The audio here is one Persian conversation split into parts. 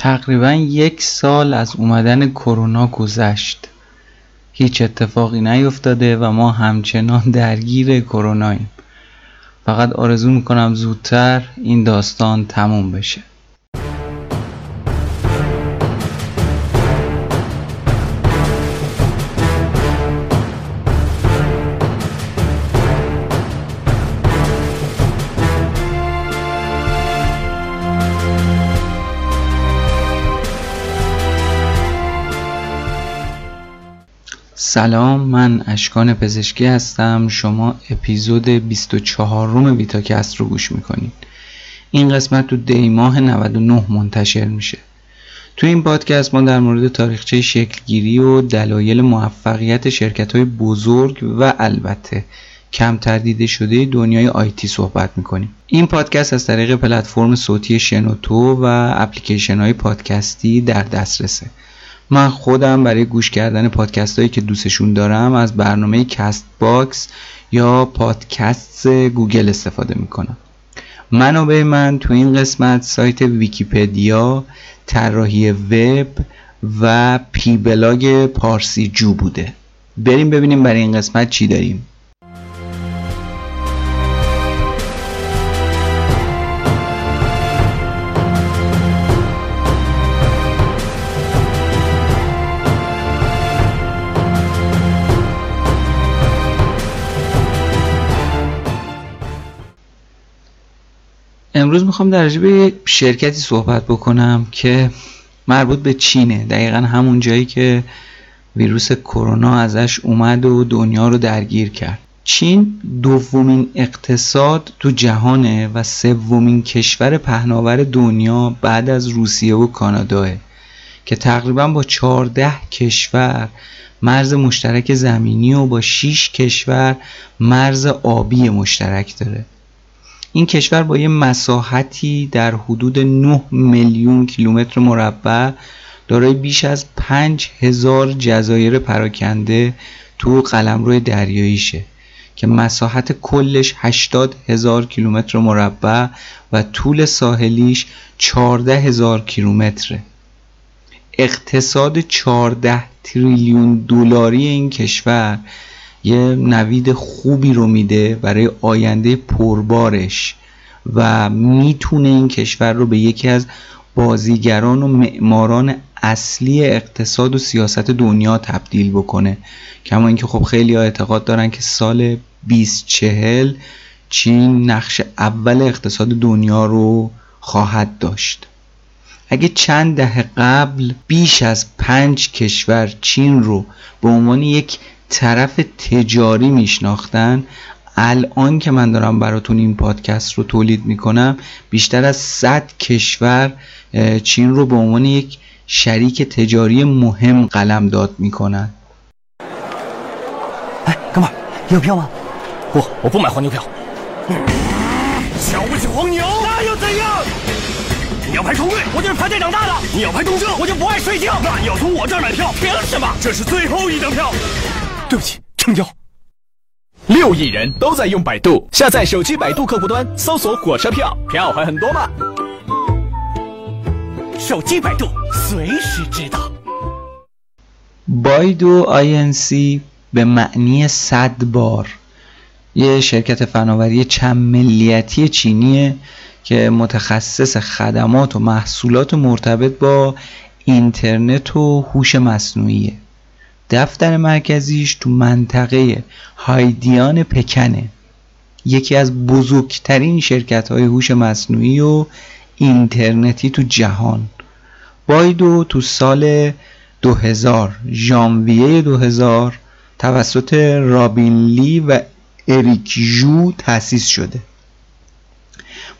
تقریبا یک سال از اومدن کرونا گذشت. هیچ اتفاقی نیفتاده و ما همچنان درگیر کروناییم فقط آرزو می‌کنم زودتر این داستان تموم بشه. سلام من اشکان پزشکی هستم. شما اپیزود 24 روم بیتاکست رو گوش می‌کنید. این قسمت تو دی ماه 99 منتشر میشه. تو این پادکست ما در مورد تاریخچه شکلگیری و دلایل موفقیت شرکت های بزرگ و البته کم دیده شده دنیای آیتی صحبت می‌کنیم. این پادکست از طریق پلتفرم صوتی شنوتو و اپلیکیشن های پادکستی در دسترسه. من خودم برای گوش کردن پادکست هایی که دوستشون دارم از برنامه Castbox یا پادکست گوگل استفاده می‌کنم. منابع من تو این قسمت سایت ویکیپدیا طراحی وب و پی بلاگ پارسی جو بوده. بریم ببینیم برای این قسمت چی داریم. امروز می‌خوام در به شرکتی صحبت بکنم که مربوط به چینه. دقیقا همون جایی که ویروس کرونا ازش اومد و دنیا رو درگیر کرد. چین دومین اقتصاد تو جهانه و سومین کشور پهناور دنیا بعد از روسیه و کاناداه که تقریبا با 14 کشور مرز مشترک زمینی و با 6 کشور مرز آبی مشترک داره. این کشور با یه مساحتی در حدود 9 میلیون کیلومتر مربع دارای بیش از 5 هزار جزایر پراکنده تو قلمرو دریاییشه که مساحت کلش 80 هزار کیلومتر مربع و طول ساحلیش 14 هزار کیلومتره. اقتصاد 14 تریلیون دلاری این کشور یه نوید خوبی رو میده برای آینده پربارش و می‌تونه این کشور رو به یکی از بازیگران و معماران اصلی اقتصاد و سیاست دنیا تبدیل بکنه. کما اینکه خب خیلی ها اعتقاد دارن که سال 2040 چین نقش اول اقتصاد دنیا رو خواهد داشت. اگه چند دهه قبل بیش از پنج کشور چین رو به عنوان یک طرف تجاری میشناختن. الان که من دارم براتون این پادکست رو تولید می‌کنم بیشتر از 100 کشور چین رو به عنوان یک شریک تجاری مهم قلم داد می‌کنن. 哎，哥们儿，你有票吗？不，我不买黄牛票。瞧不起黄牛，那又怎样？你要排长队，我就是排队长大的；你要排公车，我就不爱睡觉。那你要从我这儿买票，凭什么？这是最后一张票。对不起，成交。六亿人都在用百度，下载手机百度客户端，搜索火车票，票还很多吗？手机百度，随时知道。بایدو سی به معنی صد بار یه شرکت فناوری چند ملیتی چینیه که متخصص خدمات و محصولات مرتبط با اینترنت و هوش مصنوعیه دفتر مرکزیش تو منطقه هایدیان پکنه. یکی از بزرگترین شرکت های هوش مصنوعی و اینترنتی تو جهان. بایدو تو سال 2000 ژانویه 2000 توسط رابین لی و اریک جو تأسیس شده.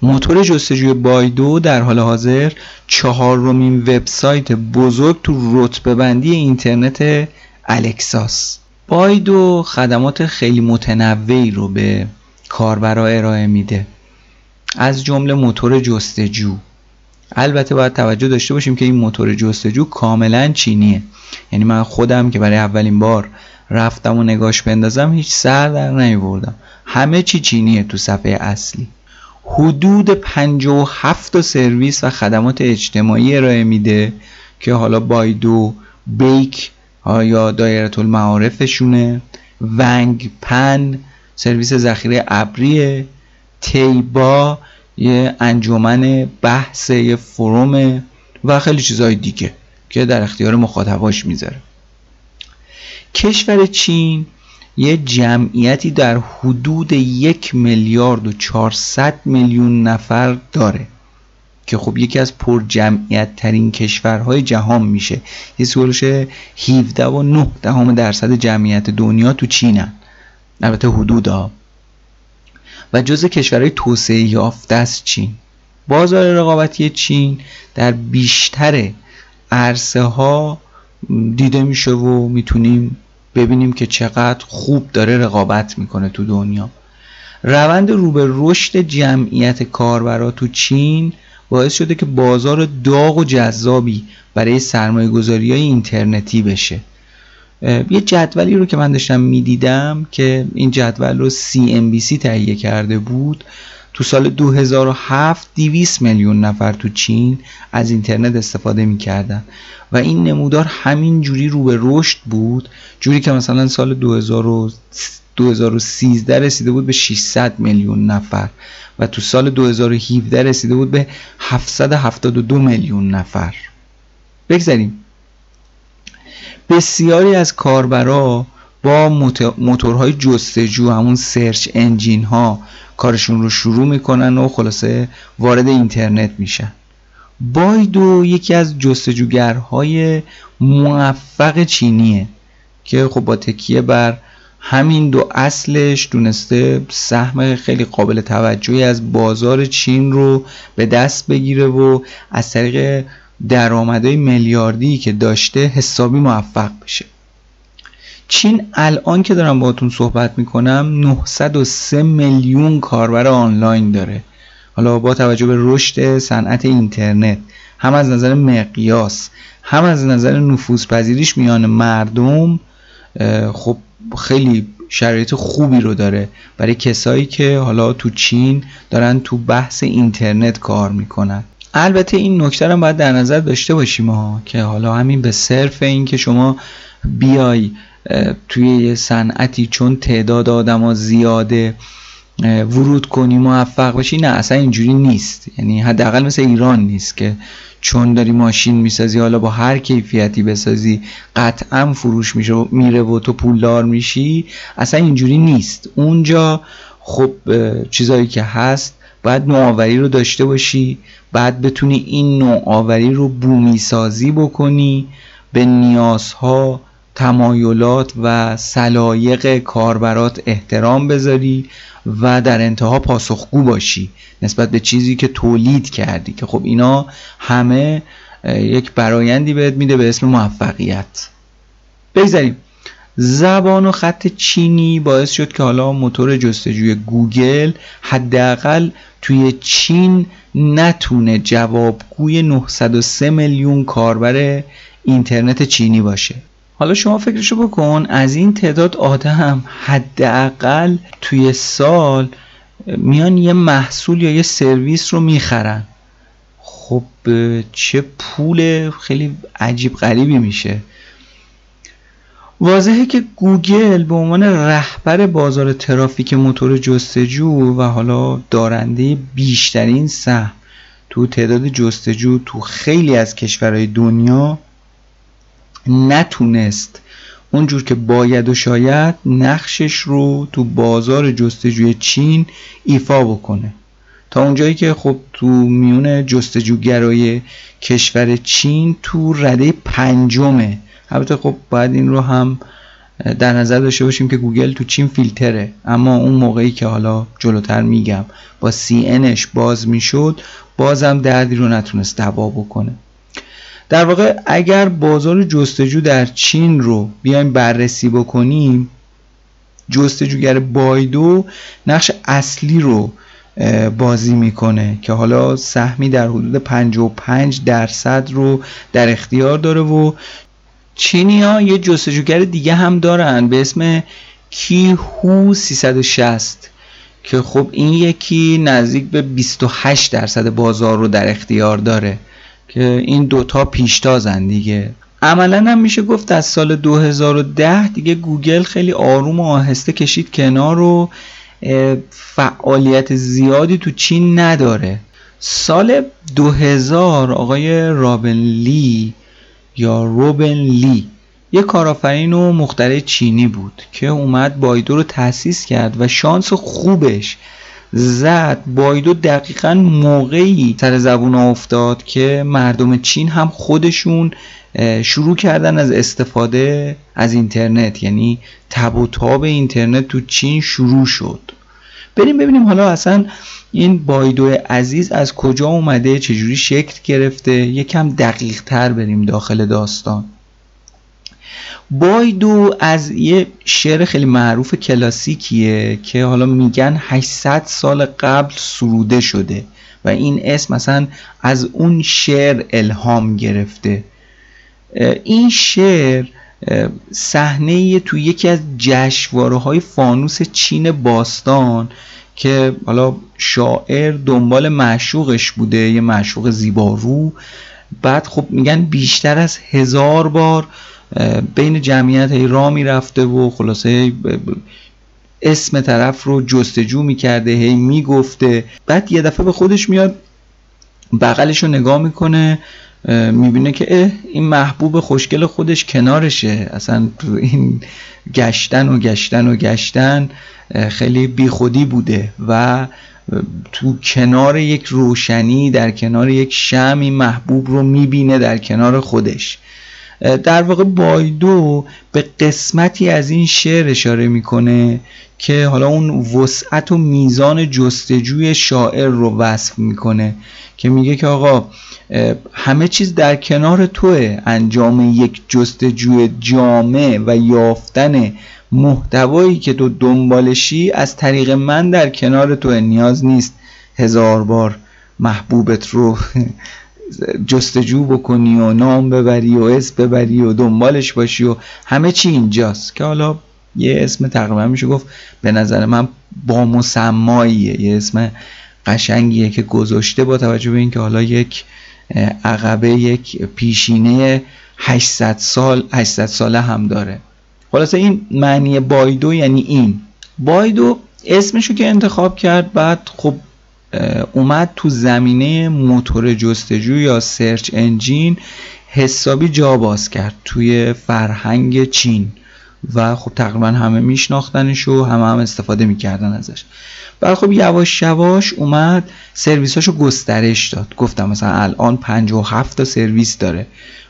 موتور جستجوی بایدو در حال حاضر چهارمین وبسایت بزرگ تو رتبه بندی اینترنت الکساس. بایدو خدمات خیلی متنوعی رو به کاربرا ارائه میده. از جمله موتور جستجو. البته باید توجه داشته باشیم که این موتور جستجو کاملا چینیه. یعنی من خودم که برای اولین بار رفتم و نگاش بندازم هیچ سر در نیوردم همه چی چینیه تو صفحه اصلی. حدود 57 تا سرویس و خدمات اجتماعی ارائه میده که حالا بایدو بیک یا دایره المعارفشونه ونگ پن سرویس ذخیره ابریه. تیبا یه انجمن بحث یه فروم و خیلی چیزهای دیگه که در اختیار مخاطباش می‌ذاره. کشور چین یه جمعیتی در حدود یک میلیارد و 400 میلیون نفر داره. که خب یکی از پر جمعیت ترین کشورهای جهان میشه. یه سولش 17 و 9 دهم درصد جمعیت دنیا تو چینن. البته حدود ها و جز کشورهای توسعه یافته است چین. بازار رقابتی چین در بیشتر عرصه ها دیده میشه و می‌تونیم ببینیم که چقدر خوب داره رقابت می‌کنه تو دنیا. روند رو به رشد جمعیت کاربرا تو چین باعث شده که بازار داغ و جذابی برای سرمایه گذاری های اینترنتی بشه. یه جدولی رو که من داشتم می‌دیدم که این جدول رو CNBC تهیه کرده بود تو سال 2007 200 میلیون نفر تو چین از اینترنت استفاده می‌کردن و این نمودار همین جوری رو به رشد بود جوری که مثلا سال 2013 رسیده بود به 600 میلیون نفر و تو سال 2017 رسیده بود به 772 میلیون نفر. بگذاریم. بسیاری از کاربرا با موتورهای جستجو همون سرچ انجین ها کارشون رو شروع می‌کنن و خلاصه وارد اینترنت میشن. بایدو یکی از جستجوگرهای موفق چینیه که خب با تکیه بر همین دو اصلش دونسته سهم خیلی قابل توجهی از بازار چین رو به دست بگیره و از طریق درآمدهای میلیاردی که داشته حسابی موفق بشه. چین الان که دارم باهاتون صحبت می‌کنم 903 میلیون کاربر آنلاین داره. حالا با توجه به رشد صنعت اینترنت هم از نظر مقیاس هم از نظر نفوذپذیریش میان مردم خب خیلی شرایط خوبی رو داره. برای کسایی که حالا تو چین دارن تو بحث اینترنت کار می‌کنن. البته این نکته رو باید در نظر داشته باشیم ها که حالا همین به صرف این که شما بیای توی یه صنعتی چون تعداد آدما زیاده ورود کنی موفق باشی نه اصلا اینجوری نیست. یعنی حداقل مثل ایران نیست که چون داری ماشین می‌سازی حالا با هر کیفیتی بسازی قطعا فروش میشه میره و تو پولدار میشی. اصلا اینجوری نیست. اونجا خب چیزایی که هست باید نوآوری رو داشته باشی بعد بتونی این نوآوری رو بومی سازی بکنی به نیازها تمایلات و سلایق کاربرات احترام بذاری و در انتها پاسخگو باشی نسبت به چیزی که تولید کردی که خب اینا همه یک برایندی بهت میده به اسم موفقیت. بگذاریم. زبان و خط چینی باعث شد که حالا موتور جستجوی گوگل حداقل توی چین نتونه جوابگوی 903 میلیون کاربر اینترنت چینی باشه. حالا شما فکرشو بکن از این تعداد آدم حداقل توی سال میان یه محصول یا یه سرویس رو می‌خرن. خب چه پول خیلی عجیب غریبی میشه. واضحه که گوگل به عنوان رهبر بازار ترافیک موتور جستجو و حالا دارنده بیشترین سهم تو تعداد جستجو تو خیلی از کشورهای دنیا نتونست. اونجور که باید و شاید نقشش رو تو بازار جستجوی چین ایفا بکنه. تا اونجایی که خب تو میون جستجوگرای کشور چین تو رده پنجمه. البته خب باید این رو هم در نظر داشته باشیم که گوگل تو چین فیلتره. اما اون موقعی که حالا جلوتر میگم با سی انش باز می‌شد بازم دردی رو نتونست دوا بکنه. در واقع اگر بازار جستجو در چین رو بیایم بررسی بکنیم جستجوگر بایدو نقش اصلی رو بازی می‌کنه که حالا سهمی در حدود 55 درصد رو در اختیار داره و چینی ها یه جستجوگر دیگه هم دارن به اسم کیهو 360 که خب این یکی نزدیک به 28 درصد بازار رو در اختیار داره. که این دوتا پیشتازن دیگه. عملا هم میشه گفت از سال 2010 دیگه گوگل خیلی آروم و آهسته کشید کنار و فعالیت زیادی تو چین نداره. سال 2000 آقای رابن لی یا روبن لی یه کارآفرین و مخترع چینی بود که اومد بایدو رو تأسیس کرد و شانس خوبش زد. بایدو دقیقا موقعی سر زبون افتاد که مردم چین هم خودشون شروع کردن از استفاده از اینترنت. یعنی تب و تاب اینترنت تو چین شروع شد. بریم ببینیم حالا اصلا این بایدو عزیز از کجا اومده چجوری شکل گرفته. یکم دقیق تر بریم داخل داستان. بایدو از یه شعر خیلی معروف کلاسیکیه که حالا میگن 800 سال قبل سروده شده و این اسم مثلا از اون شعر الهام گرفته. این شعر صحنه تو یکی از جشواره های فانوس چین باستان که حالا شاعر دنبال معشوقش بوده یه معشوق زیبارو. بعد خب میگن بیشتر از هزار بار بین جمعیت هی را می‌رفته و خلاصه اسم طرف رو جستجو می‌کرده هی می‌گفته. بعد یه دفعه به خودش میاد بغلش رو نگاه می‌کنه می‌بینه که این محبوب خوشگل خودش کنارشه. اصلا این گشتن و گشتن و گشتن خیلی بیخودی بوده و تو کنار یک روشنی در کنار یک شمی محبوب رو می‌بینه در کنار خودش. در واقع بایدو به قسمتی از این شعر اشاره می‌کنه که حالا اون وسعت و میزان جستجوی شاعر رو وصف می‌کنه که میگه که آقا همه چیز در کنار توه. انجام یک جستجوی جامع و یافتن محتوایی که تو دنبالشی از طریق من در کنار تو نیاز نیست. هزار بار محبوبت رو جستجو بکنی و نام ببری و اسم ببری و دنبالش باشی و همه چی اینجاست. که حالا یه اسم تقریبا میشه گفت به نظر من با مسماییه. یه اسم قشنگیه که گذاشته با توجه به اینکه حالا یک عقبه یک پیشینه 800 سال 800 ساله هم داره. خلاصه این معنی بایدو یعنی این. بایدو اسمشو که انتخاب کرد بعد خب اومد تو زمینه موتور جستجو یا سرچ انجین حسابی جا باز کرد توی فرهنگ چین و خب تقریبا همه میشناختنش و همه هم استفاده می‌کردن ازش. بعد خب یواش یواش اومد سرویساشو گسترش داد. گفتم مثلا الان 57 تا سرویس داره.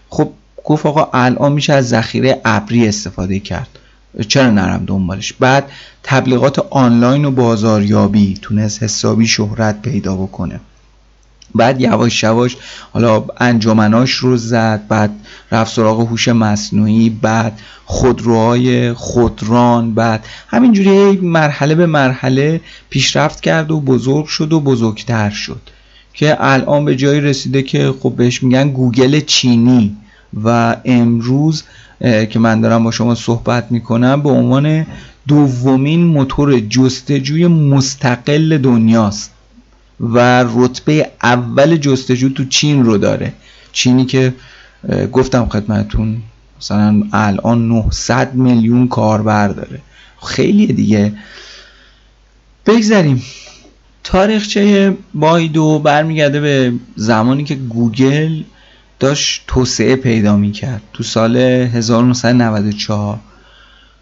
خب گفت آقا الان میشه از ذخیره ابری استفاده کرد. چرا نرم دنبالش؟ بعد تبلیغات آنلاین و بازاریابی تونست حسابی شهرت پیدا بکنه. بعد یواش یواش حالا انجمناش رو زد بعد رفت سراغ هوش مصنوعی بعد خودروهای خودران بعد همینجوری مرحله به مرحله پیشرفت کرد و بزرگ شد و بزرگتر شد. که الان به جایی رسیده که خب بهش میگن گوگل چینی و امروز که من دارم با شما صحبت می‌کنم به عنوان دومین موتور جستجوی مستقل دنیاست و رتبه اول جستجو تو چین رو داره. چینی که گفتم خدمتون مثلا الان 900 میلیون کاربر داره. خیلی دیگه. بگذاریم تاریخچه بایدو برمیگرده به زمانی که گوگل داشت توسعه پیدا می‌کرد. تو سال 1994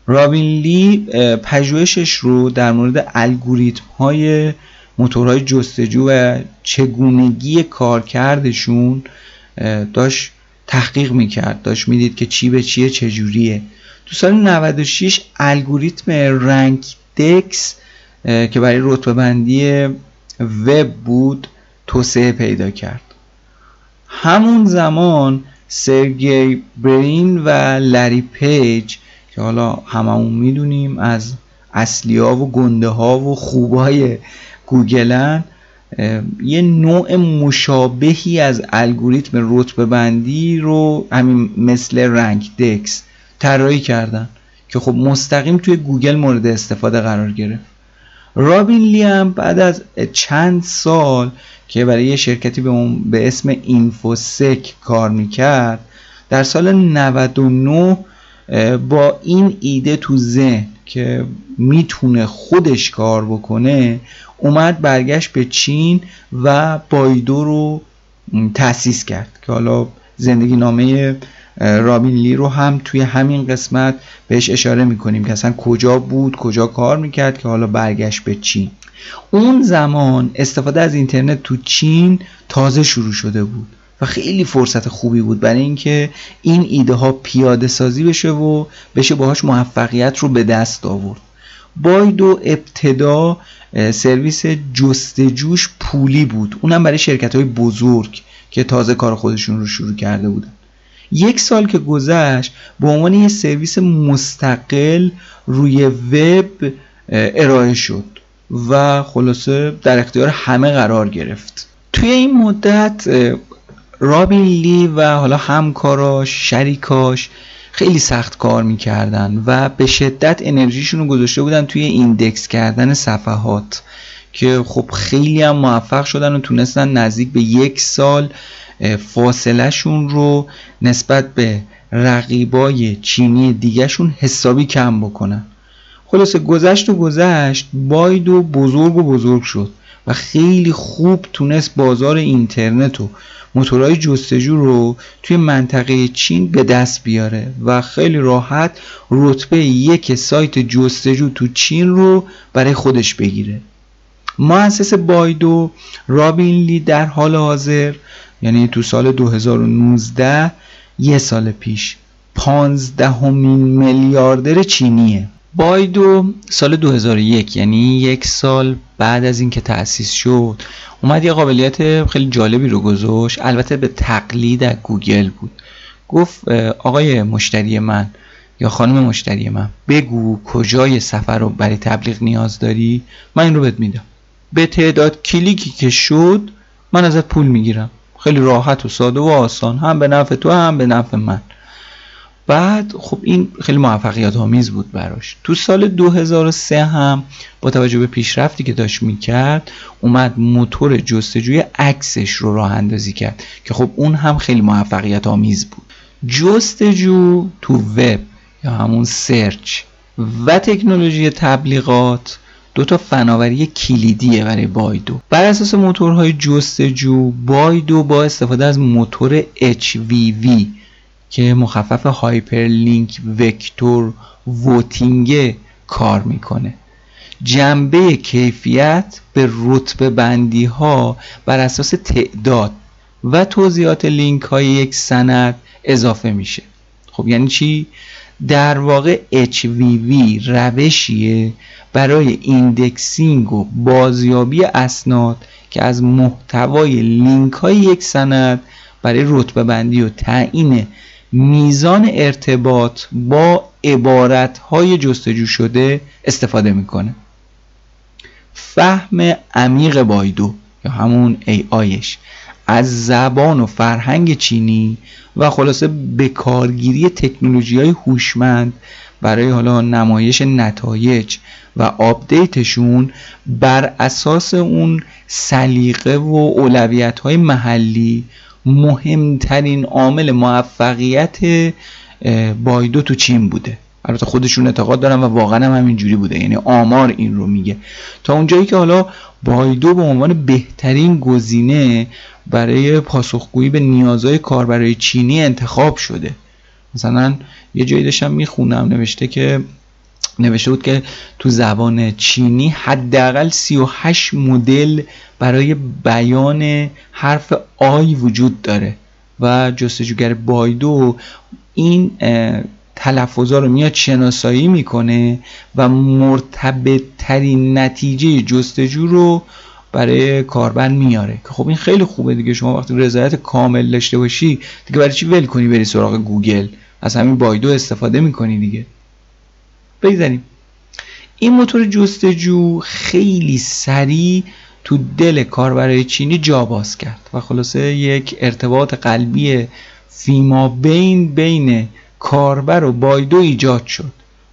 رابین لی پژوهشش رو در مورد الگوریتم های موتورهای جستجو و چگونگی کارکردشون داشت تحقیق می‌کرد. داشت می‌دید که چی به چیه چجوریه. تو سال 96 الگوریتم رنگ دکس که برای رتبه بندی وب بود توسعه پیدا کرد. همون زمان سرگی برین و لری پیج که حالا هممون می‌دونیم از اصلی ها و گنده ها و خوبای گوگلن یه نوع مشابهی از الگوریتم رتبه بندی رو همین مثل RankDex طراحی کردن که خب مستقیم توی گوگل مورد استفاده قرار گرفت. رابین لی هم بعد از چند سال که برای یه شرکتی به, اون به اسم اینفوسک کار می‌کرد در سال 99 با این ایده تو ذهن که می‌تونه خودش کار بکنه اومد برگشت به چین و بایدو رو تأسیس کرد که حالا زندگی نامه رابین لی رو هم توی همین قسمت بهش اشاره می‌کنیم که اصلا کجا بود کجا کار می‌کرد که حالا برگشت به چین. اون زمان استفاده از اینترنت تو چین تازه شروع شده بود و خیلی فرصت خوبی بود برای اینکه این ایده ها پیاده سازی بشه و بشه باهاش موفقیت رو به دست آورد. بایدو ابتدا سرویس جستجوش پولی بود. اونم برای شرکت های بزرگ که تازه کار خودشون رو شروع کرده بودن. یک سال که گذشت به عنوان یه سرویس مستقل روی وب ارائه شد و خلاصه در اختیار همه قرار گرفت. توی این مدت رابین لی و حالا همکاراش شریکاش خیلی سخت کار می‌کردن و به شدت انرژیشون رو گذاشته بودن توی ایندکس کردن صفحات که خب خیلی هم موفق شدن و تونستن نزدیک به یک سال فاصلهشون رو نسبت به رقیبای چینی دیگهشون حسابی کم بکنن. خلاصه گذشت و گذشت باید بزرگ و بزرگ شد و خیلی خوب تونست بازار اینترنت و موتورهای جستجو رو توی منطقه چین به دست بیاره و خیلی راحت رتبه یک سایت جستجو تو چین رو برای خودش بگیره. مؤسس بایدو رابین لی در حال حاضر یعنی تو سال 2019 یه سال پیش. پانزدهمین میلیاردر چینیه. بایدو سال 2001 یعنی یک سال بعد از اینکه تأسیس شد اومد یه قابلیت خیلی جالبی رو گذاشت. البته به تقلید از گوگل بود. گفت آقای مشتری من یا خانم مشتری من بگو کجای سفر رو برای تبلیغ نیاز داری؟ من این رو بهت میدم. به تعداد کلیکی که شد من ازت پول می‌گیرم. خیلی راحت و ساده و آسان هم به نفع تو هم به نفع من. بعد خب این خیلی موفقیت آمیز بود براش. تو سال 2003 هم با توجه به پیشرفتی که داشت می‌کرد اومد موتور جستجوی عکسش رو راه اندازی کرد که خب اون هم خیلی موفقیت آمیز بود. جستجو تو وب یا همون search و تکنولوژی تبلیغات دو تا فناوری کلیدیه برای بایدو. بر اساس موتورهای جستجو بایدو با استفاده از موتور HVV که مخفف Hyperlink Vector Voting کار می‌کنه. جنبه کیفیت به رتبه بندی ها بر اساس تعداد و توضیحات لینک های یک سند اضافه میشه. خب یعنی چی؟ در واقع HVV روشیه برای indexing و بازیابی اسناد که از محتوای لینک های یک سند برای رتبه بندی و تعیین میزان ارتباط با عبارت های جستجو شده استفاده می‌کنه. فهم عمیق بایدو یا همون AI ش از زبان و فرهنگ چینی و خلاصه به کارگیری تکنولوژی های هوشمند برای حالا نمایش نتایج و آپدیتشون بر اساس اون سلیقه و اولویت های محلی مهمترین عامل موفقیت بایدو تو چین بوده. البته خودشون اعتقاد دارن و واقعا هم همینجوری بوده. یعنی آمار این رو میگه. تا اونجایی که حالا بایدو به عنوان بهترین گزینه برای پاسخگویی به نیازهای کاربرای چینی انتخاب شده. مثلا یه جایی داشتم می‌خونم نوشته که نوشته بود که تو زبان چینی حداقل 38 مدل برای بیان حرف آی وجود داره و جستجوگر بایدو این تلفظا رو میاد شناسایی می‌کنه و مرتبط ترین نتیجه جستجو رو برای کاربر میاره. که خب این خیلی خوبه دیگه. شما وقتی رضایت کامل داشته باشی دیگه برای چی ول کنی بری سراغ گوگل؟ از همین بایدو استفاده می‌کنی دیگه. بگذاریم. این موتور جستجو خیلی سریع تو دل کاربرای چینی جا باز کرد و خلاصه یک ارتباط قلبی فیما بین بین کاربر و بایدو ایجاد شد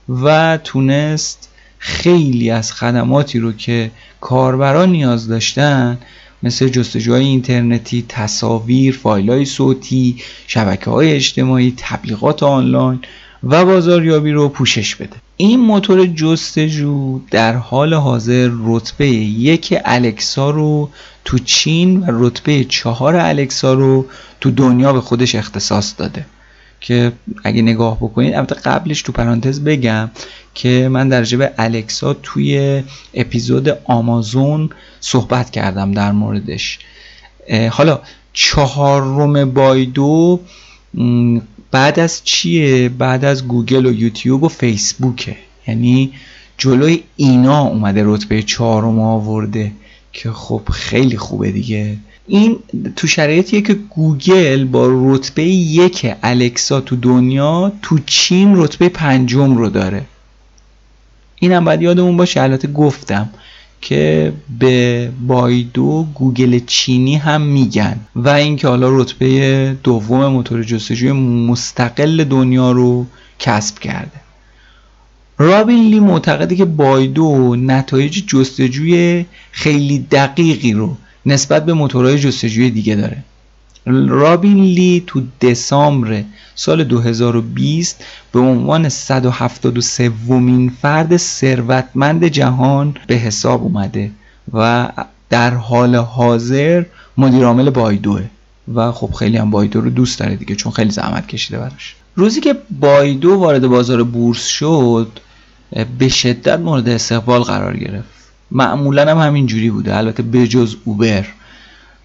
و تونست خیلی از خدماتی رو که کاربران نیاز داشتن مثل جستجوهای اینترنتی، تصاویر، فایل های صوتی، شبکه های اجتماعی، تبلیغات آنلاین و بازاریابی رو پوشش بده. این موتور جستجو در حال حاضر رتبه یک الکسا رو تو چین و رتبه چهار الکسا رو تو دنیا به خودش اختصاص داده. که اگه نگاه بکنید البته قبلش تو پرانتز بگم که من در به الکسا توی اپیزود آمازون صحبت کردم در موردش. حالا چهارم بایدو بعد از چیه؟ بعد از گوگل و یوتیوب و فیسبوکه. یعنی جلوی اینا اومده رتبه چهارم آورده که خب خیلی خوبه دیگه. این تو شرایطیه که گوگل با رتبه یک Alexa تو دنیا تو چین رتبه پنجم رو داره. اینم باید یادمون باشه البته گفتم که به بایدو گوگل چینی هم میگن و اینکه حالا رتبه دوم موتور جستجوی مستقل دنیا رو کسب کرده. رابین لی معتقده که بایدو نتایج جستجوی خیلی دقیقی رو نسبت به موتورهای جستجوی دیگه داره. رابین لی تو دسامبر سال 2020 به عنوان 173 ومین فرد ثروتمند جهان به حساب اومده و در حال حاضر مدیر عامل بایدوه. و خب خیلی هم بایدو رو دوست داره دیگه چون خیلی زحمت کشیده براش. روزی که بایدو وارد بازار بورس شد به شدت مورد استقبال قرار گرفت. معمولا هم همین جوری بوده البته بجز اوبر.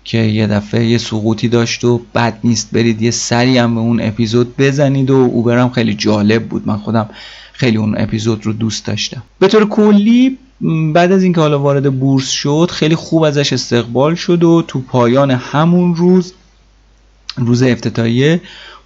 که یه دفعه یه سقوطی داشت و بد نیست برید یه سری هم به اون اپیزود بزنید و اوبر هم خیلی جالب بود. من خودم خیلی اون اپیزود رو دوست داشتم. به طور کلی بعد از اینکه حالا وارد بورس شد خیلی خوب ازش استقبال شد و تو پایان همون روز روز افتتاحیه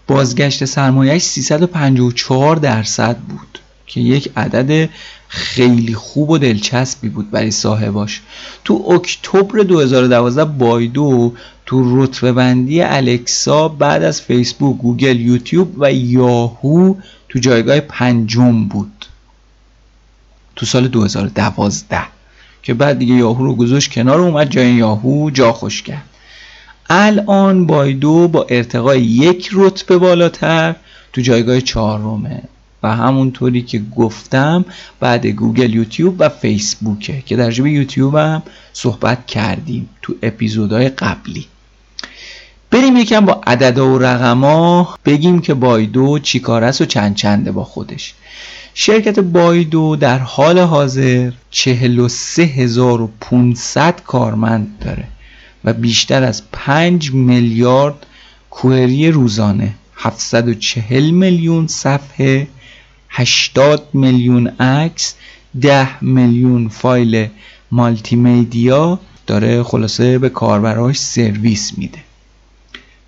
بازگشت سرمایهش 354 درصد بود که یک عدد خیلی خوب و دلچسبی بود برای صاحباش. تو اکتبر 2012 بایدو تو رتبه بندی الکسا بعد از فیسبوک گوگل یوتیوب و یاهو تو جایگاه پنجم بود. تو سال 2012 که بعد دیگه یاهو رو گذاشت کنار اومد جای یاهو جا خوش کرد. الان بایدو با ارتقای یک رتبه بالاتر تو جایگاه چهارمه. و همونطوری که گفتم بعد گوگل یوتیوب و فیسبوکه که در جبه یوتیوب هم صحبت کردیم تو اپیزودهای قبلی. بریم یکم با عددا و رقما بگیم که بایدو چی کار است و چند چنده با خودش. شرکت بایدو در حال حاضر 43500 کارمند داره و بیشتر از 5 میلیارد کوئری روزانه 740 میلیون صفحه 80 میلیون عکس 10 میلیون فایل مالتی میدیا داره خلاصه به کاربراش سرویس میده.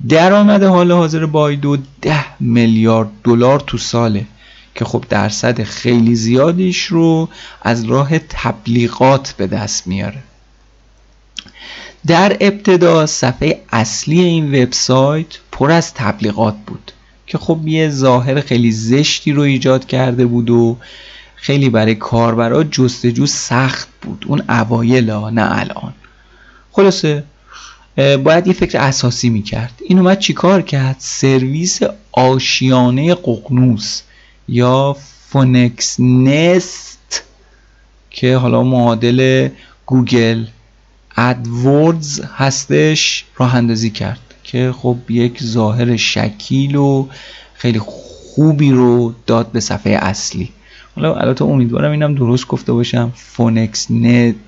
درآمد حال حاضر بایدو 10 میلیارد دلار تو ساله که خب درصد خیلی زیادیش رو از راه تبلیغات به دست میاره. در ابتدا صفحه اصلی این وبسایت پر از تبلیغات بود. که خب یه ظاهر خیلی زشتی رو ایجاد کرده بود و خیلی برای کاربرا جستجو سخت بود. اون اوایل نه الان. خلاصه باید یه فکر اساسی می‌کرد. این اومد چیکار کرد؟ سرویس آشیانه ققنوس یا فونکس نست که حالا معادل Google AdWords هستش راه اندازی کرد. که خب یک ظاهر شکیل و خیلی خوبی رو داد به صفحه اصلی. حالا البته امیدوارم اینم درست گفته باشم. Phoenix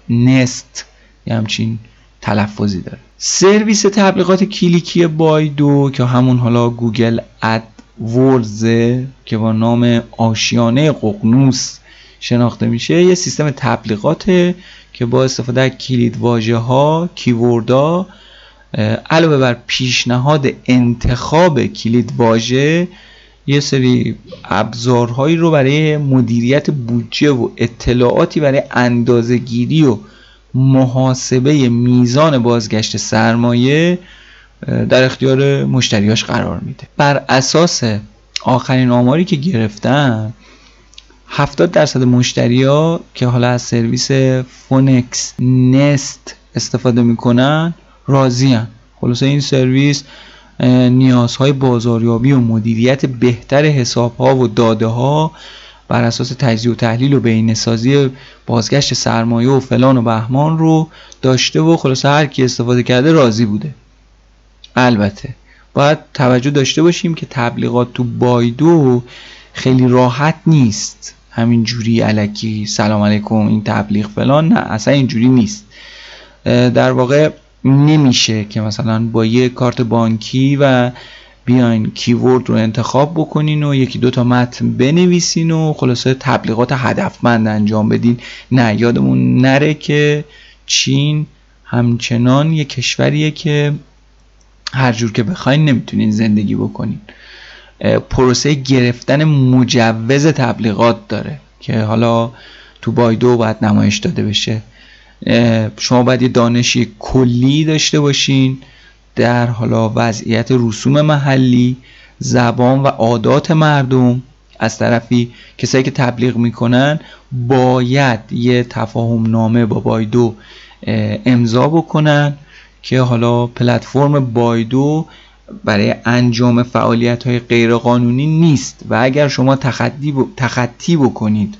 Nest یه همچین تلفظی داره. سرویس تبلیغات کلیکی بایدو که همون حالا Google AdWords ه که با نام آشیانه ققنوس شناخته میشه یه سیستم تبلیغاته که با استفاده از کلید واژه ها کیوردها علاوه بر پیشنهاد انتخاب کلید واژه یه سری ابزارهایی رو برای مدیریت بودجه و اطلاعاتی برای اندازهگیری و محاسبه میزان بازگشت سرمایه در اختیار مشتریاش قرار میده. بر اساس آخرین آماری که گرفتم 70 درصد مشتری ها که حالا از سرویس Phoenix Nest استفاده می‌کنن راضی خلاصه این سرویس نیازهای بازاریابی و مدیریت بهتر حساب ها و داده ها بر اساس تجزیه و تحلیل و بهینه‌سازی بازگشت سرمایه و فلان و بهمان رو داشته و خلاصه هر کی استفاده کرده راضی بوده. البته باید توجه داشته باشیم که تبلیغات تو بایدو خیلی راحت نیست. همین جوری علکی سلام علیکم این تبلیغ فلان. نه اصلا اینجوری نیست. در واقع نمیشه که مثلا با یه کارت بانکی و بیاین کیورد رو انتخاب بکنین و یکی دو تا متن بنویسین و خلاصه تبلیغات هدفمند انجام بدین. نه یادمون نره که چین همچنان یه کشوریه که هر جور که بخواین نمی‌تونین زندگی بکنین. پروسه گرفتن مجوز تبلیغات داره که حالا تو بایدو باید نمایش داده بشه. شما باید یه دانشی کلی داشته باشین در حالا وضعیت رسوم محلی زبان و عادات مردم. از طرفی کسایی که تبلیغ می‌کنن باید یه تفاهم نامه با بایدو امضا بکنن که حالا پلتفرم بایدو برای انجام فعالیت های غیرقانونی نیست. و اگر شما تخطی بکنید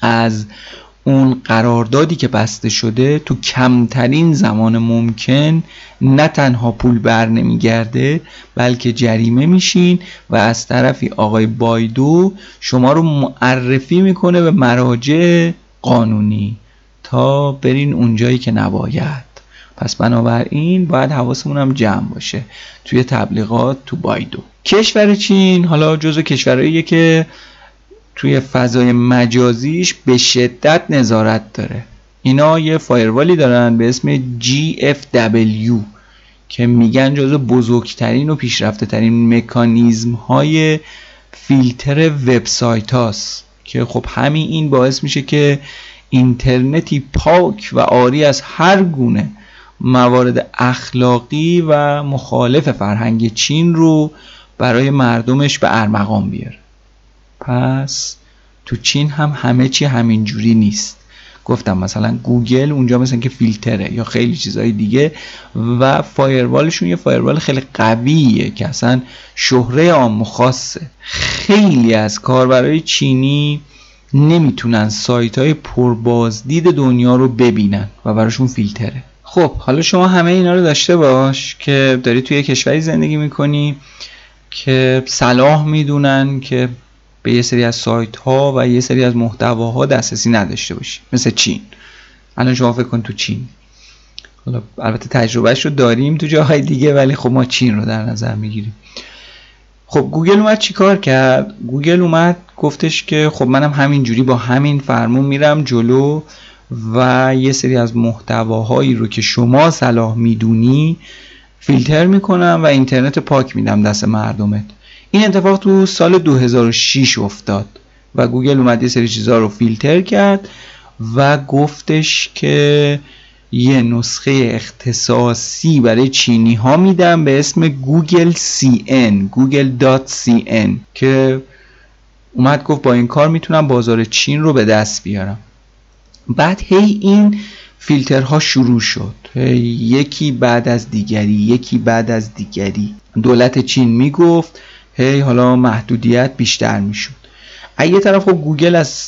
از اون قراردادی که بسته شده تو کمترین زمان ممکن نه تنها پول بر نمیگرده بلکه جریمه میشین و از طرفی آقای بایدو شما رو معرفی می‌کنه به مراجع قانونی. تا برین اونجایی که نباید. پس بنابراین باید حواسمون هم جمع باشه توی تبلیغات تو بایدو. کشور چین حالا جزو کشورهاییه که توی فضای مجازیش به شدت نظارت داره. اینا یه فایروالی دارن به اسم GFW که میگن جزو بزرگترین و پیشرفته ترین مکانیزم های فیلتر وبسایت هاست. که خب همین این باعث میشه که اینترنتی پاک و آری از هر گونه موارد اخلاقی و مخالف فرهنگ چین رو برای مردمش به ارمغان بیاره. پس تو چین هم همه چی همین جوری نیست. گفتم مثلا گوگل اونجا مثلا که فیلتره یا خیلی چیزهای دیگه و فایروالشون یه فایروال خیلی قویه که اصلا شهره عام خاصه. خیلی از کاربرای چینی نمی‌تونن سایت های پربازدید دنیا رو ببینن و براشون فیلتره. خب حالا شما همه اینا رو داشته باش که داری توی کشوری زندگی می‌کنی که صلاح می‌دونن که به یه سری از سایت ها و یه سری از محتواها دسترسی نداشته باشی. مثل چین. الان شما فکر کن تو چین. حالا البته تجربهش رو داریم تو جاهای دیگه ولی خب ما چین رو در نظر می‌گیریم. خب گوگل اومد چیکار کرد؟ گوگل اومد گفتش که خب منم همینجوری با همین فرمون میرم جلو و یه سری از محتواهایی رو که شما صلاح می‌دونی فیلتر می‌کنم و اینترنت پاک میدم دست مردمت. این اتفاق تو سال 2006 افتاد و گوگل اومد یه سری چیزها رو فیلتر کرد و گفتش که یه نسخه اختصاصی برای چینی ها میدم به اسم گوگل CN google.cn که اومد گفت با این کار می‌تونم بازار چین رو به دست بیارم. بعد هی این فیلترها شروع شد. یکی بعد از دیگری یکی بعد از دیگری. دولت چین می‌گفت هی حالا محدودیت بیشتر می‌شد. یه طرف خب گوگل از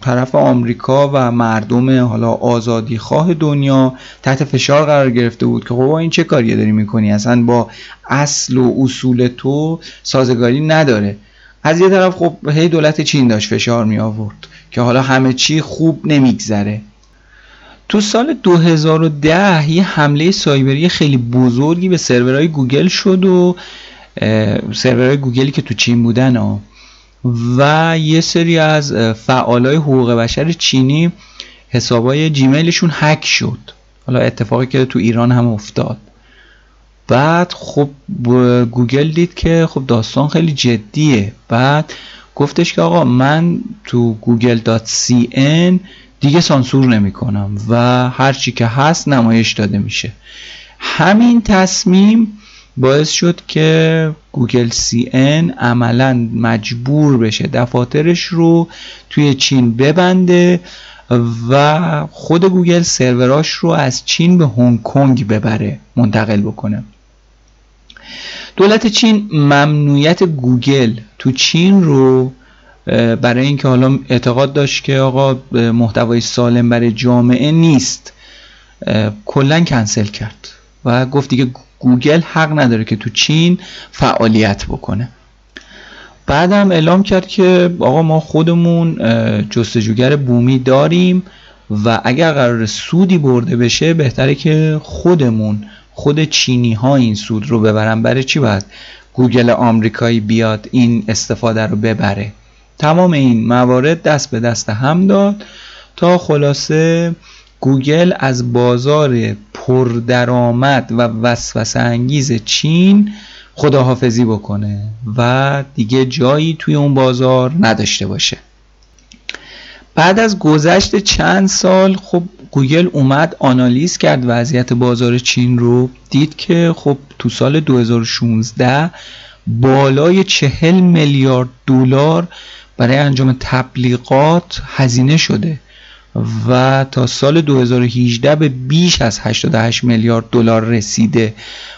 طرف آمریکا و مردم حالا آزادی خواه دنیا تحت فشار قرار گرفته بود که خب این چه کاریه داری می‌کنی؟ اصلا با اصل و اصول تو سازگاری نداره. از یه طرف خب هی دولت چین داشت فشار می آورد که حالا همه چی خوب نمیگذره. تو سال 2010 یه حمله سایبری خیلی بزرگی به سرورهای گوگل شد و سرورهای گوگلی که تو چین بودن ها. و یه سری از فعالای حقوق بشر چینی حسابای جیمیلشون هک شد. حالا اتفاقی که تو ایران هم افتاد. بعد خب گوگل دید که خب داستان خیلی جدیه. بعد گفتش که آقا من تو google.cn دیگه سانسور نمی کنم و هرچی که هست نمایش داده میشه. همین تصمیم باعث شد که گوگل CN عملا مجبور بشه دفاترش رو توی چین ببنده و خود گوگل سرورهاش رو از چین به هنگ کنگ ببره منتقل بکنه. دولت چین ممنوعیت گوگل تو چین رو برای اینکه حالا اعتقاد داشت که آقا محتوای سالم برای جامعه نیست کلا کنسل کرد و گفت دیگه گوگل حق نداره که تو چین فعالیت بکنه. بعدم اعلام کرد که آقا ما خودمون جستجوگر بومی داریم و اگر قرار سودی برده بشه بهتره که خودمون خود چینی ها این سود رو ببرن. برای چی باید گوگل آمریکایی بیاد این استفاده رو ببره؟ تمام این موارد دست به دست هم داد تا خلاصه گوگل از بازار پردرآمد و وسوسه انگیز چین خداحافظی بکنه و دیگه جایی توی اون بازار نداشته باشه. بعد از گذشت چند سال خب گوگل اومد آنالیز کرد وضعیت بازار چین رو دید که خب تو سال 2016 بالای چهل میلیارد دلار برای انجام تبلیغات هزینه شده. و تا سال 2018 به بیش از 88 میلیارد دلار رسیده.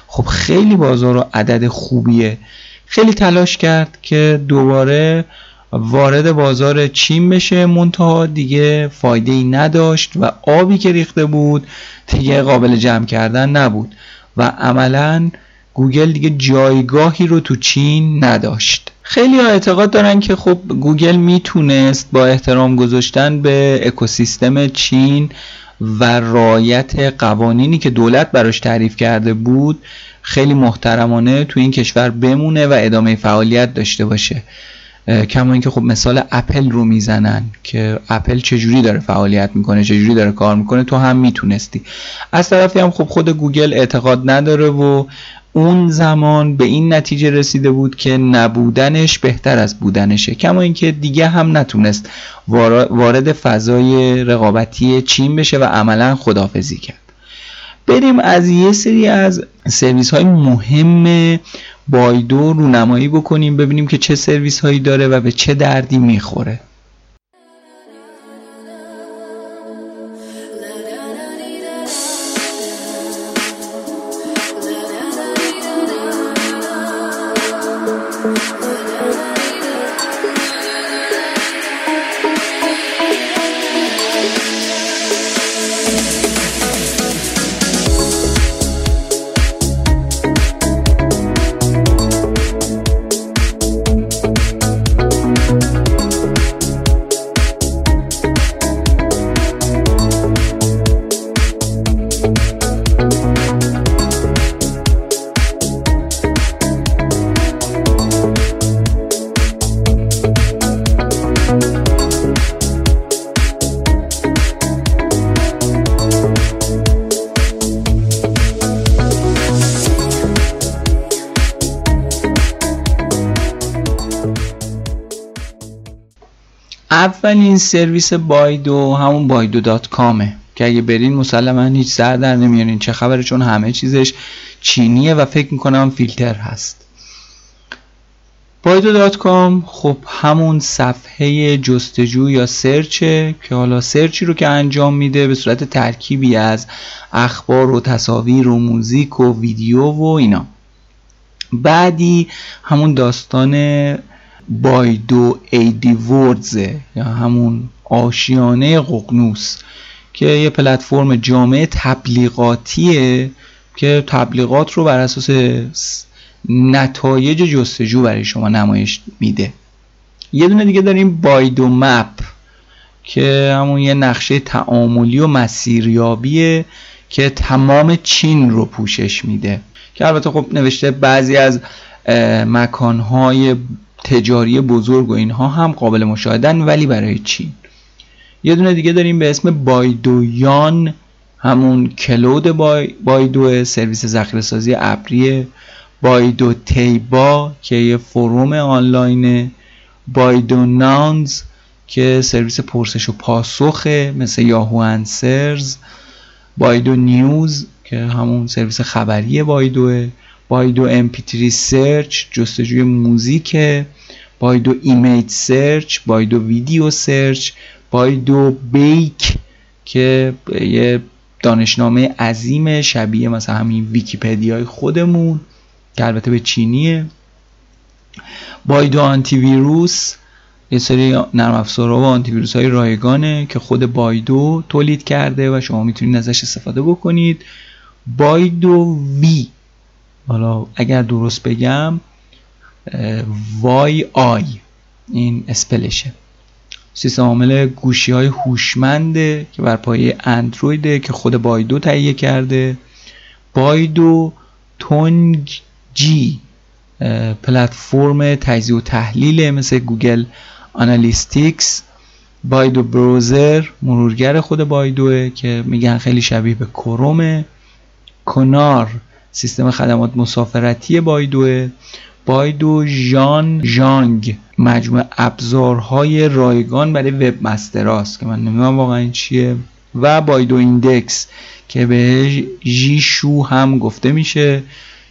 خب خیلی بازار و عدد خوبیه. خیلی تلاش کرد که دوباره وارد بازار چین بشه. منتها دیگه فایده ای نداشت و آبی که ریخته بود دیگه قابل جمع کردن نبود. و عملا گوگل دیگه جایگاهی رو تو چین نداشت. خیلی ها اعتقاد دارن که خب گوگل می‌تونست با احترام گذاشتن به اکوسیستم چین و رعایت قوانینی که دولت براش تعریف کرده بود خیلی محترمانه تو این کشور بمونه و ادامه فعالیت داشته باشه. کما اینکه خب مثال اپل رو می‌زنن که اپل چجوری داره فعالیت می‌کنه چجوری داره کار می‌کنه تو هم می‌تونستی. از طرفی هم خب خود گوگل اعتقاد نداره و اون زمان به این نتیجه رسیده بود که نبودنش بهتر از بودنشه. کما اینکه دیگه هم نتونست وارد فضای رقابتی چین بشه و عملا خدافزی کرد. بریم از یه سری از سرویس های مهم بایدو رونمایی بکنیم ببینیم که چه سرویس هایی داره و به چه دردی می‌خوره. اولین سرویس بایدو همون بایدو dot com ه. که اگه برین مسلما هیچ سر در نمیارین. چه خبره؟ چون همه چیزش چینیه و فکر می‌کنم فیلتر هست. بایدو dot com خب همون صفحه جستجو یا search ه که حالا search ی رو که انجام میده به صورت ترکیبی از اخبار و تصاویر و موزیک و ویدیو و اینا. بعدی همون داستان بایدو ایدی وردزه یا همون آشیانه ققنوس که یه پلتفرم جامعه تبلیغاتیه که تبلیغات رو بر اساس نتایج جستجو برای شما نمایش میده. یه دونه دیگه داریم بایدو مپ که همون یه نقشه تعاملی و مسیریابیه که تمام چین رو پوشش میده. که البته خب نوشته بعضی از مکانهای تجاری بزرگ و اینها هم قابل مشاهدن ولی برای چین یه دونه دیگه داریم به اسم بایدویان همون کلود بای بایدو سرویس ذخیره سازی ابری بایدو تیبا که یه فروم آنلاینه بایدو نانز که سرویس پرسش و پاسخه مثل یاهو انسرز Baidu News که همون سرویس خبری بایدوه Baidu MP3 Search جستجوی موزیک Baidu Image Search Baidu Video Search Baidu Baike که یه دانشنامه عظیم شبیه مثلا همین ویکیپدیای خودمون که البته به چینیه. Baidu Antivirus یه سری نرم افزارها و آنتی ویروس های رایگانه که خود بایدو تولید کرده و شما می‌تونید ازش استفاده بکنید. بایدو وی. حالا اگر درست بگم Y I. این spell شه. سیستم عامل گوشی های هوشمنده که بر پایه اندرویده که خود بایدو تهیه کرده. بایدو تونگ جی پلتفرم تجزیه و تحلیل مثل Google Analytics. بایدو Browser مرورگر خود بایدوه که میگن خیلی شبیه به کرومه. کنار سیستم خدمات مسافرتی بایدوه. بایدو ژان ژانگ مجموعه ابزارهای رایگان برای webmaster هاست که من نمی‌دونم واقعا این چیه. و بایدو Index که ژی شو هم گفته میشه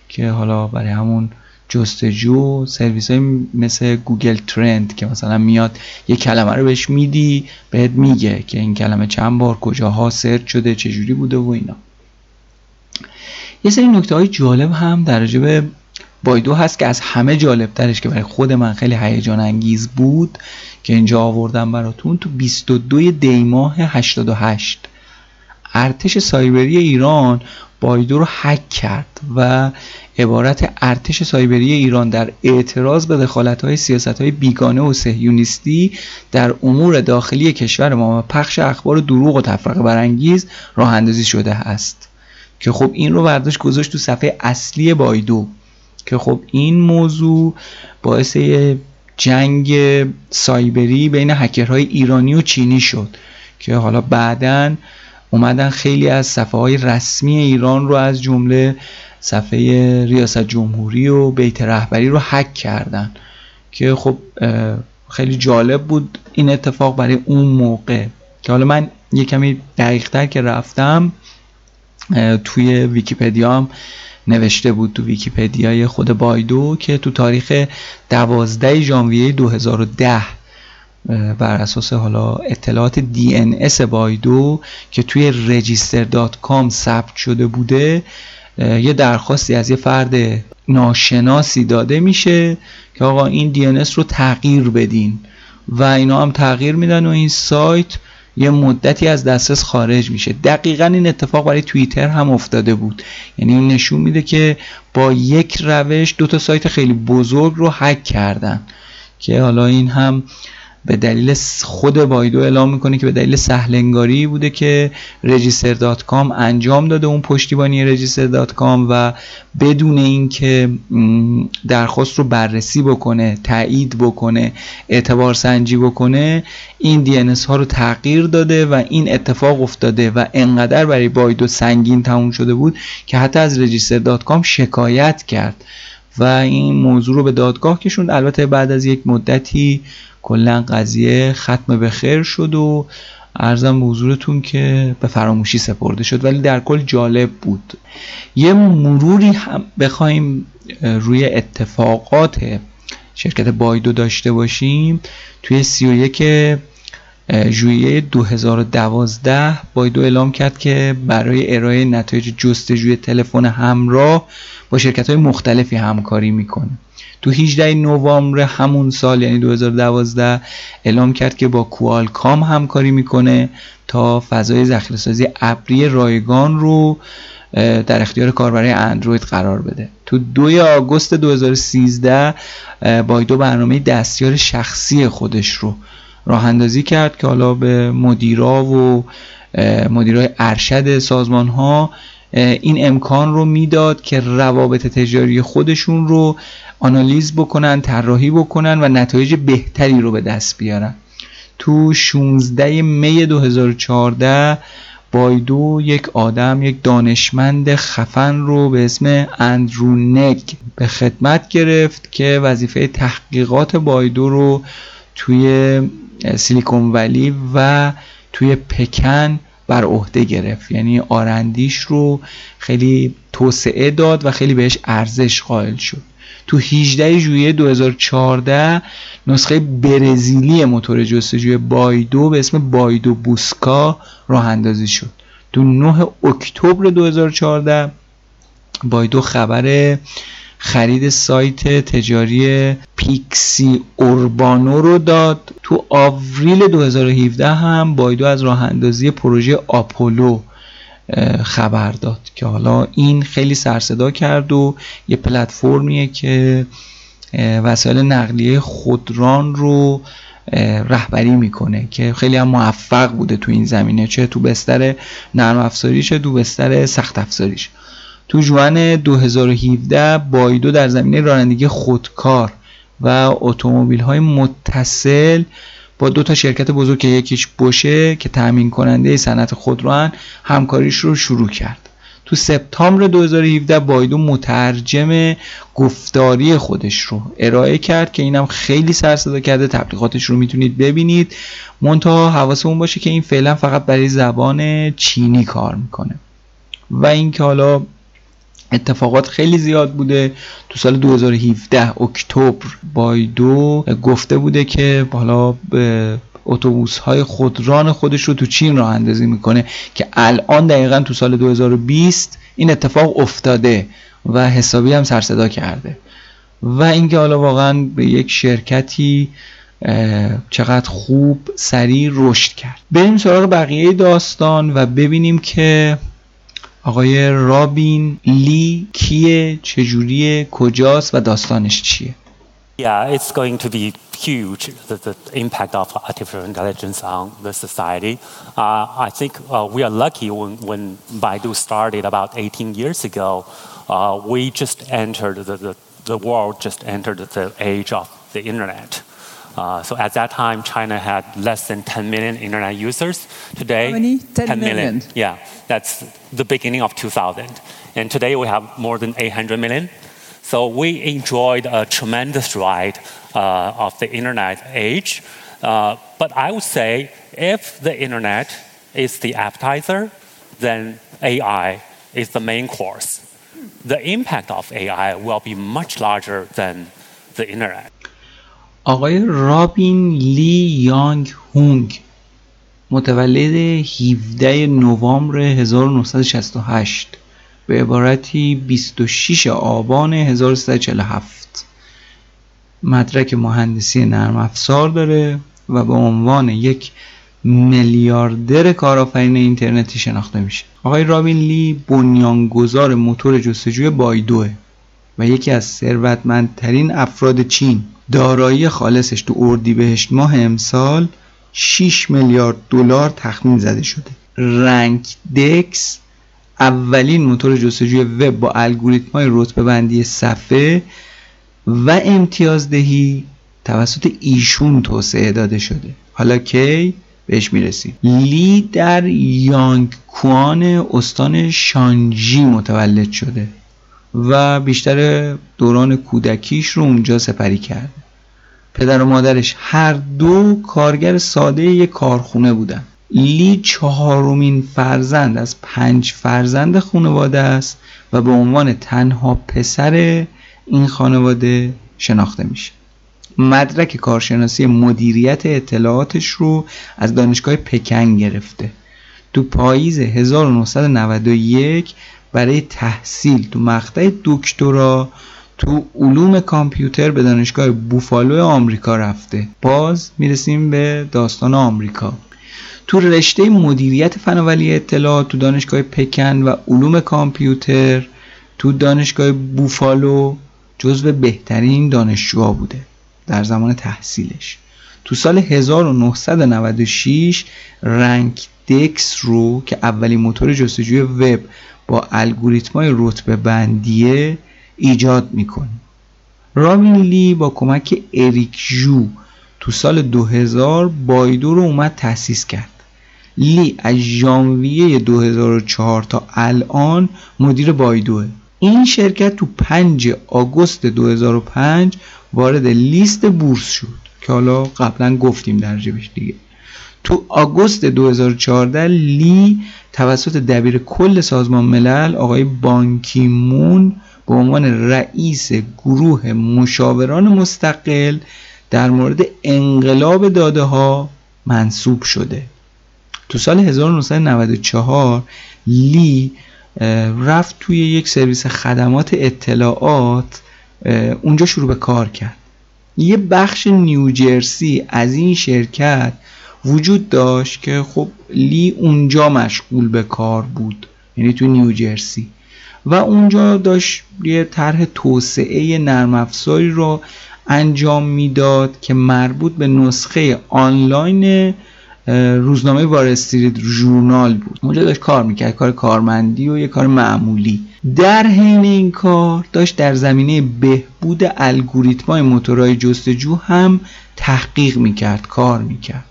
که حالا برای همون جستجو سرویس های مثل Google Trend که مثلا میاد یه کلمه رو بهش میدی بهت میگه که این کلمه چند بار کجاها search شده چجوری بوده و اینا. یه سری نکته های جالب هم در به بایدو هست که از همه جالب ترش که برای خود من خیلی هیجان انگیز بود که اینجا آوردم براتون تو 22 دی ماه 88 ارتش سایبری ایران بایدو رو حک کرد و عبارت ارتش سایبری ایران در اعتراض به دخالت های سیاست های بیگانه و سهیونیستی در امور داخلی کشور ما و پخش اخبار دروغ و تفرقه برانگیز راه اندازی شده است. که خب این رو برداشت گذاشت تو صفحه اصلی بایدو. که خب این موضوع باعث جنگ سایبری بین هکرهای ایرانی و چینی شد که حالا بعدا اومدن خیلی از صفحه های رسمی ایران رو از جمله صفحه ریاست جمهوری و بیت رهبری رو حک کردن که خب خیلی جالب بود این اتفاق برای اون موقع. که حالا من یه کمی دقیقتر که رفتم توی ویکیپدیا هم نوشته بود تو ویکیپدیای خود بایدو که تو تاریخ 12 ژانویه 2010 بر اساس حالا اطلاعات DNS بایدو که توی register.com ثبت شده بوده یه درخواستی از یه فرد ناشناسی داده میشه که آقا این DNS رو تغییر بدین. و اینا هم تغییر میدن و این سایت یه مدتی از دسترس خارج میشه. دقیقا این اتفاق برای توییتر هم افتاده بود. یعنی این نشون میده که با یک روش دو تا سایت خیلی بزرگ رو هک کردن. که حالا این هم به دلیل خود بایدو اعلام می‌کنه که به دلیل سهلنگاری بوده که register.com انجام داده اون پشتیبانی register.com و بدون اینکه درخواست رو بررسی بکنه تایید بکنه اعتبار سنجی بکنه این DNS ها رو تغییر داده و این اتفاق افتاده و انقدر برای بایدو سنگین تموم شده بود که حتی از register.com شکایت کرد. و این موضوع رو به دادگاه کشوند. البته بعد از یک مدتی کلا قضیه ختم به خیر شد و ارزم به حضورتون که به فراموشی سپرده شد ولی در کل جالب بود. یه مروری هم بخوایم روی اتفاقات شرکت بایدو داشته باشیم. توی 31 ژوئیه 2012 بایدو اعلام کرد که برای ارائه نتایج جستجوی تلفن همراه با شرکت های مختلفی همکاری می‌کنه. تو 18 نوامبر همون سال یعنی 2012 اعلام کرد که با کوالکام همکاری می‌کنه تا فضای ذخیره ابری رایگان رو در اختیار کاربرای اندروید قرار بده. تو 2 آگوست 2013 بایدو برنامه دستیار شخصی خودش رو راه اندازی کرد که حالا به مدیرا و مدیرای ارشد سازمان ها این امکان رو می‌داد که روابط تجاری خودشون رو آنالیز بکنن طراحی بکنن و نتایج بهتری رو به دست بیارن. تو 16 می 2014 بایدو یک آدم یک دانشمند خفن رو به اسم اندرو نگ به خدمت گرفت که وظیفه تحقیقات بایدو رو توی سیلیکون ولی و توی پکن بر عهده گرفت. یعنی آرندیش رو خیلی توسعه داد و خیلی بهش ارزش قائل شد. تو 18 ژوئیه 2014 نسخه برزیلی موتور جستجوی بایدو به اسم بایدو بوسکا راه اندازی شد. تو 9 اکتبر 2014 بایدو خبر خرید سایت تجاری پیکسی اوربانو رو داد. تو آوریل 2017 هم بایدو از راه اندازی پروژه آپولو خبر داد که حالا این خیلی سرصدا کرد و یه پلتفرمیه که وسایل نقلیه خودران رو رهبری می‌کنه که خیلی هم موفق بوده تو این زمینه چه تو بستر نرم افزاری چه تو بستر سخت افزاریش. تو جوان 2017 بایدو در زمینه رانندگی خودکار و اتومبیل های متصل با دو تا شرکت بزرگ که یکیش باشه که تامین کننده صنعت خودرو همکاریش رو شروع کرد. تو سپتامبر 2017 بایدو مترجم گفتاری خودش رو ارائه کرد که اینم خیلی سر صدا کرده تبلیغاتش رو می‌تونید ببینید. منتها حواسمون باشه که این فعلا فقط برای زبان چینی کار می‌کنه. و اینکه حالا اتفاقات خیلی زیاد بوده. تو سال 2017 اکتبر بایدو گفته بوده که حالا اتوبوس های خودران خودش رو تو چین راه اندازی می‌کنه که الان دقیقا تو سال 2020 این اتفاق افتاده و حسابی هم سرصدا کرده. و اینکه حالا واقعا به یک شرکتی چقدر خوب سریع رشد کرد. بریم سراغ بقیه داستان و ببینیم که آقای رابین لی کیه چجوریه کجاست و داستانش چیه Yeah, it's going to be huge, the, the impact of artificial intelligence on the society. Uh, I think uh, we are lucky when, when Baidu started about 18 years ago. Uh, we just entered, the, the, the world just entered the age of the internet. Uh, so at that time, China had less than 10 million internet users. Today, How many? 10, 10 million. million. Yeah, that's the beginning of 2000. And today we have more than 800 million. So we enjoyed a tremendous ride uh, of the internet age. Uh, but I would say if the internet is the appetizer, then AI is the main course. The impact of AI will be much larger than the internet. آقای رابین لی یانگ هونگ متولد 17 نوامبر 1968 به عبارتی 26 آبان 1347 مدرک مهندسی نرم افزار داره و به عنوان یک میلیاردر کارآفرین اینترنتی شناخته میشه. آقای رابین لی بنیانگذار موتور جستجوی بایدوه. و یکی از ثروتمندترین افراد چین. دارایی خالصش تو اردیبهشت ماه امسال 6 میلیارد دلار تخمین زده شده. رنگ دکس اولین موتور جستجوی وب با الگوریتم های رتبه بندی صفحه و امتیازدهی توسط ایشون توسعه داده شده. حالا کی؟ بهش می‌رسیم. لی در یانگ کوان استان شانجی متولد شده. و بیشتر دوران کودکیش رو اونجا سپری کرده پدر و مادرش هر دو کارگر ساده یک کارخونه بودن. لی چهارمین فرزند از پنج فرزند خانواده است و به عنوان تنها پسر این خانواده شناخته میشه. مدرک کارشناسی مدیریت اطلاعاتش رو از دانشگاه پکن گرفته. تو پاییز 1991 برای تحصیل تو مقطع دکترا تو علوم کامپیوتر به دانشگاه بوفالو آمریکا رفته. باز می‌رسیم به داستان آمریکا. تو رشته مدیریت فناوری اطلاعات تو دانشگاه پکن و علوم کامپیوتر تو دانشگاه بوفالو جزو بهترین دانشجوها بوده در زمان تحصیلش. تو سال 1996 رنگ دکس رو که اولین موتور جستجوی وب با الگوریتمای رتبه بندیه ایجاد می‌کنه. رامین لی با کمک اریک جو تو سال 2000 بایدو رو اومد تأسیس کرد. لی از ژانویه 2004 تا الان مدیر بایدوه. این شرکت تو 5 آگوست 2005 وارد لیست بورس شد که حالا قبلا گفتیم در دیگه. تو آگوست 2014 لی توسط دبیر کل سازمان ملل آقای بانکیمون به عنوان رئیس گروه مشاوران مستقل در مورد انقلاب داده ها منصوب شده. تو سال 1994 لی رفت توی یک سرویس خدمات اطلاعات اونجا شروع به کار کرد. یه بخش نیوجرسی از این شرکت وجود داشت که خب لی اونجا مشغول به کار بود یعنی تو نیوجرسی و اونجا داشت یه طرح توسعه نرم افزاری رو انجام می‌داد که مربوط به نسخه آنلاین روزنامه وار استریت ژورنال بود. اونجا داشت کار می‌کرد کار کارمندی و یه کار معمولی. در حین این کار داشت در زمینه بهبود الگوریتمای موتورهای جستجو هم تحقیق می‌کرد کار می‌کرد.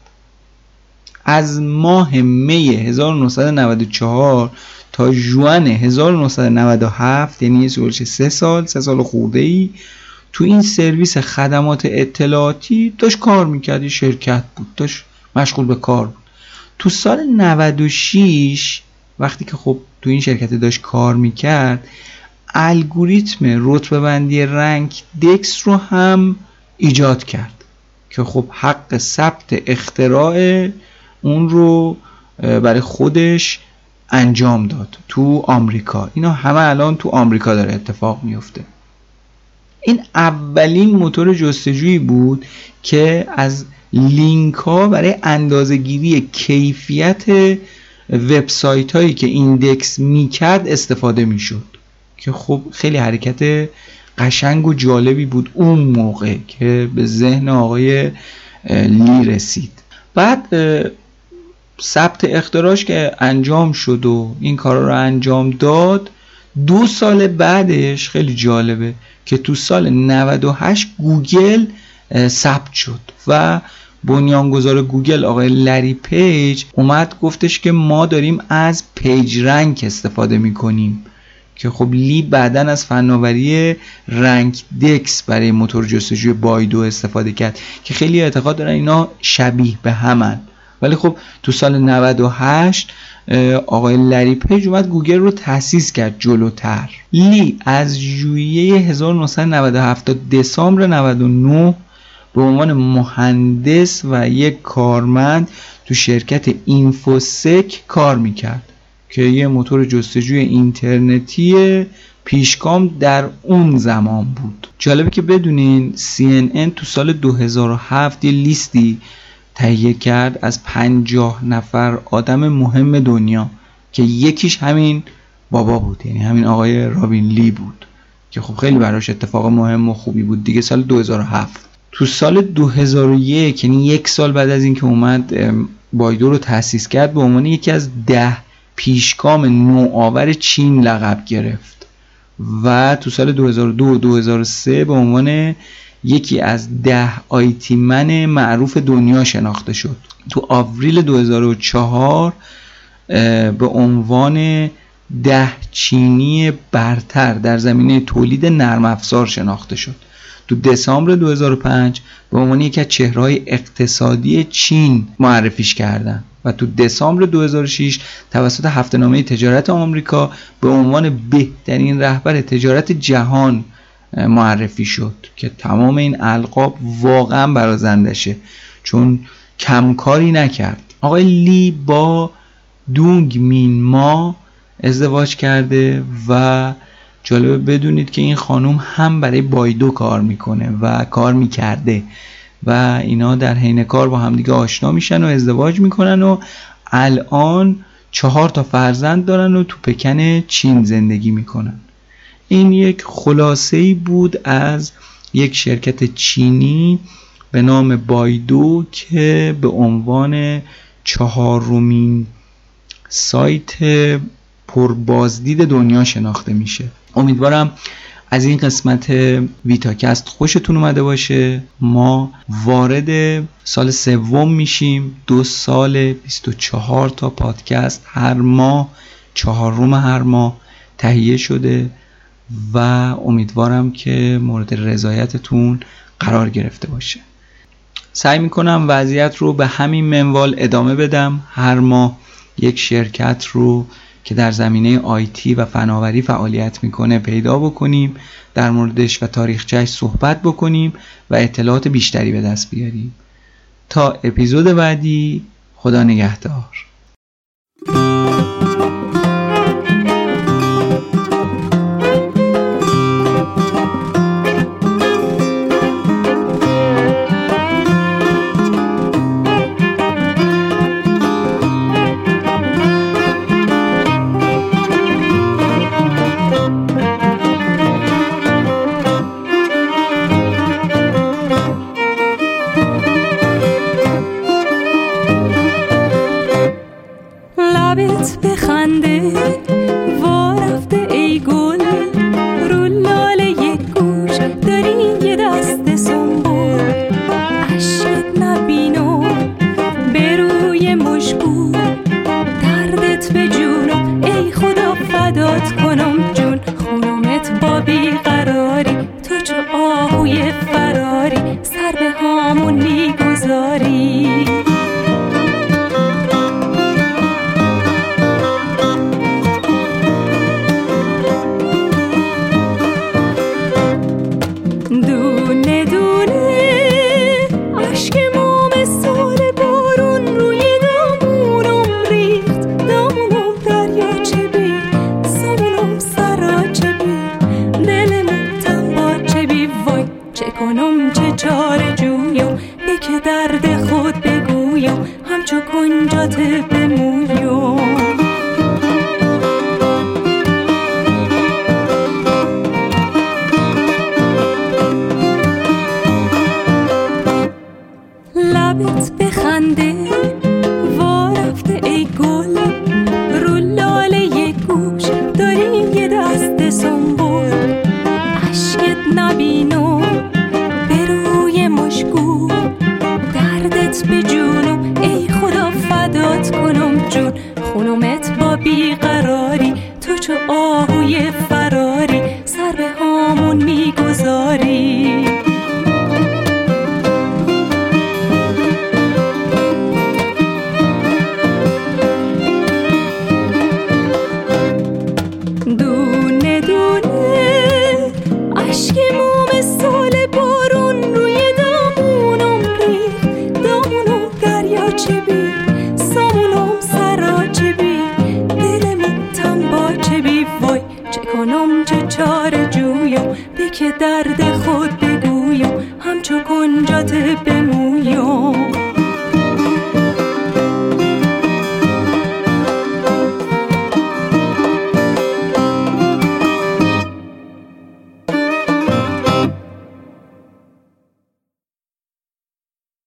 از ماه می 1994 تا جوان 1997 یعنی یه سه سال سه سال خورده ای تو این سرویس خدمات اطلاعاتی داشت کار می‌کرد شرکت بود داشت مشغول به کار بود. تو سال 96 وقتی که خب تو این شرکت داشت کار می‌کرد الگوریتم رتبه بندی رنگ دکس رو هم ایجاد کرد که خب حق ثبت اختراع اون رو برای خودش انجام داد تو آمریکا. اینا همه الان تو آمریکا داره اتفاق میفته. این اولین موتور جستجویی بود که از لینک ها برای اندازهگیری کیفیت وبسایت هایی که ایندکس می‌کرد استفاده می‌شد. که خب خیلی حرکت قشنگ و جالبی بود اون موقع که به ذهن آقای لی رسید. بعد ثبت اختراعش که انجام شد و این کارا رو انجام داد دو سال بعدش خیلی جالبه که تو سال 98 گوگل ثبت شد و بنیانگذار گوگل آقای لری پیج اومد گفتش که ما داریم از PageRank استفاده می‌کنیم که خب لی بعدا از فناوری RankDex برای موتور جستجوی بایدو استفاده کرد که خیلی اعتقاد دارن اینا شبیه به همن. ولی خب تو سال 98 آقای لری پیج اومد گوگل رو تأسیس کرد جلوتر. لی از ژوئیه 1997 تا دسامبر 99 به عنوان مهندس و یک کارمند تو شرکت Infoseek کار می‌کرد که یه موتور جستجوی اینترنتی پیشگام در اون زمان بود. جالبه که بدونین CNN تو سال 2007 یه لیستی تهیه کرد از پنجاه نفر آدم مهم دنیا که یکیش همین بابا بود یعنی همین آقای رابین لی بود که خب خیلی براش اتفاق مهم و خوبی بود دیگه سال 2007 تو سال 2001 یعنی یک سال بعد از اینکه اومد بایدو رو تأسیس کرد به عنوان یکی از ده پیشگام نوآور چین لقب گرفت. و تو سال 2002 و 2003 به عنوان یکی از ده آیتی من معروف دنیا شناخته شد. تو آوریل 2004 به عنوان ده چینی برتر در زمینه تولید نرم افزار شناخته شد. تو دسامبر 2005 به عنوان یکی از چهرهای اقتصادی چین معرفیش کردن و تو دسامبر 2006 توسط هفته نامه تجارت آمریکا به عنوان بهترین رهبر تجارت جهان معرفی شد که تمام این القاب واقعا برازندشه چون کمکاری نکرد. آقای لی با دونگ مین ما ازدواج کرده و جالبه بدونید که این خانوم هم برای بایدو کار می‌کنه و کار می‌کرده و اینا در حین کار با همدیگه آشنا میشن و ازدواج می‌کنن و الان چهار تا فرزند دارن و تو پکن چین زندگی می‌کنن. این یک خلاصه بود از یک شرکت چینی به نام بایدو که به عنوان چهارمین سایت پربازدید دنیا شناخته میشه. امیدوارم از این قسمت ویتاکست خوشتون اومده باشه. ما وارد سال سوم میشیم. دو سال 24 تا پادکست. هر ماه چهارم هر ماه تهیه شده. و امیدوارم که مورد رضایتتون قرار گرفته باشه. سعی می‌کنم وضعیت رو به همین منوال ادامه بدم. هر ماه یک شرکت رو که در زمینه آیتی و فناوری فعالیت می‌کنه پیدا بکنیم در موردش و تاریخچهش صحبت بکنیم و اطلاعات بیشتری به دست بیاریم. تا اپیزود بعدی خدا نگهدار.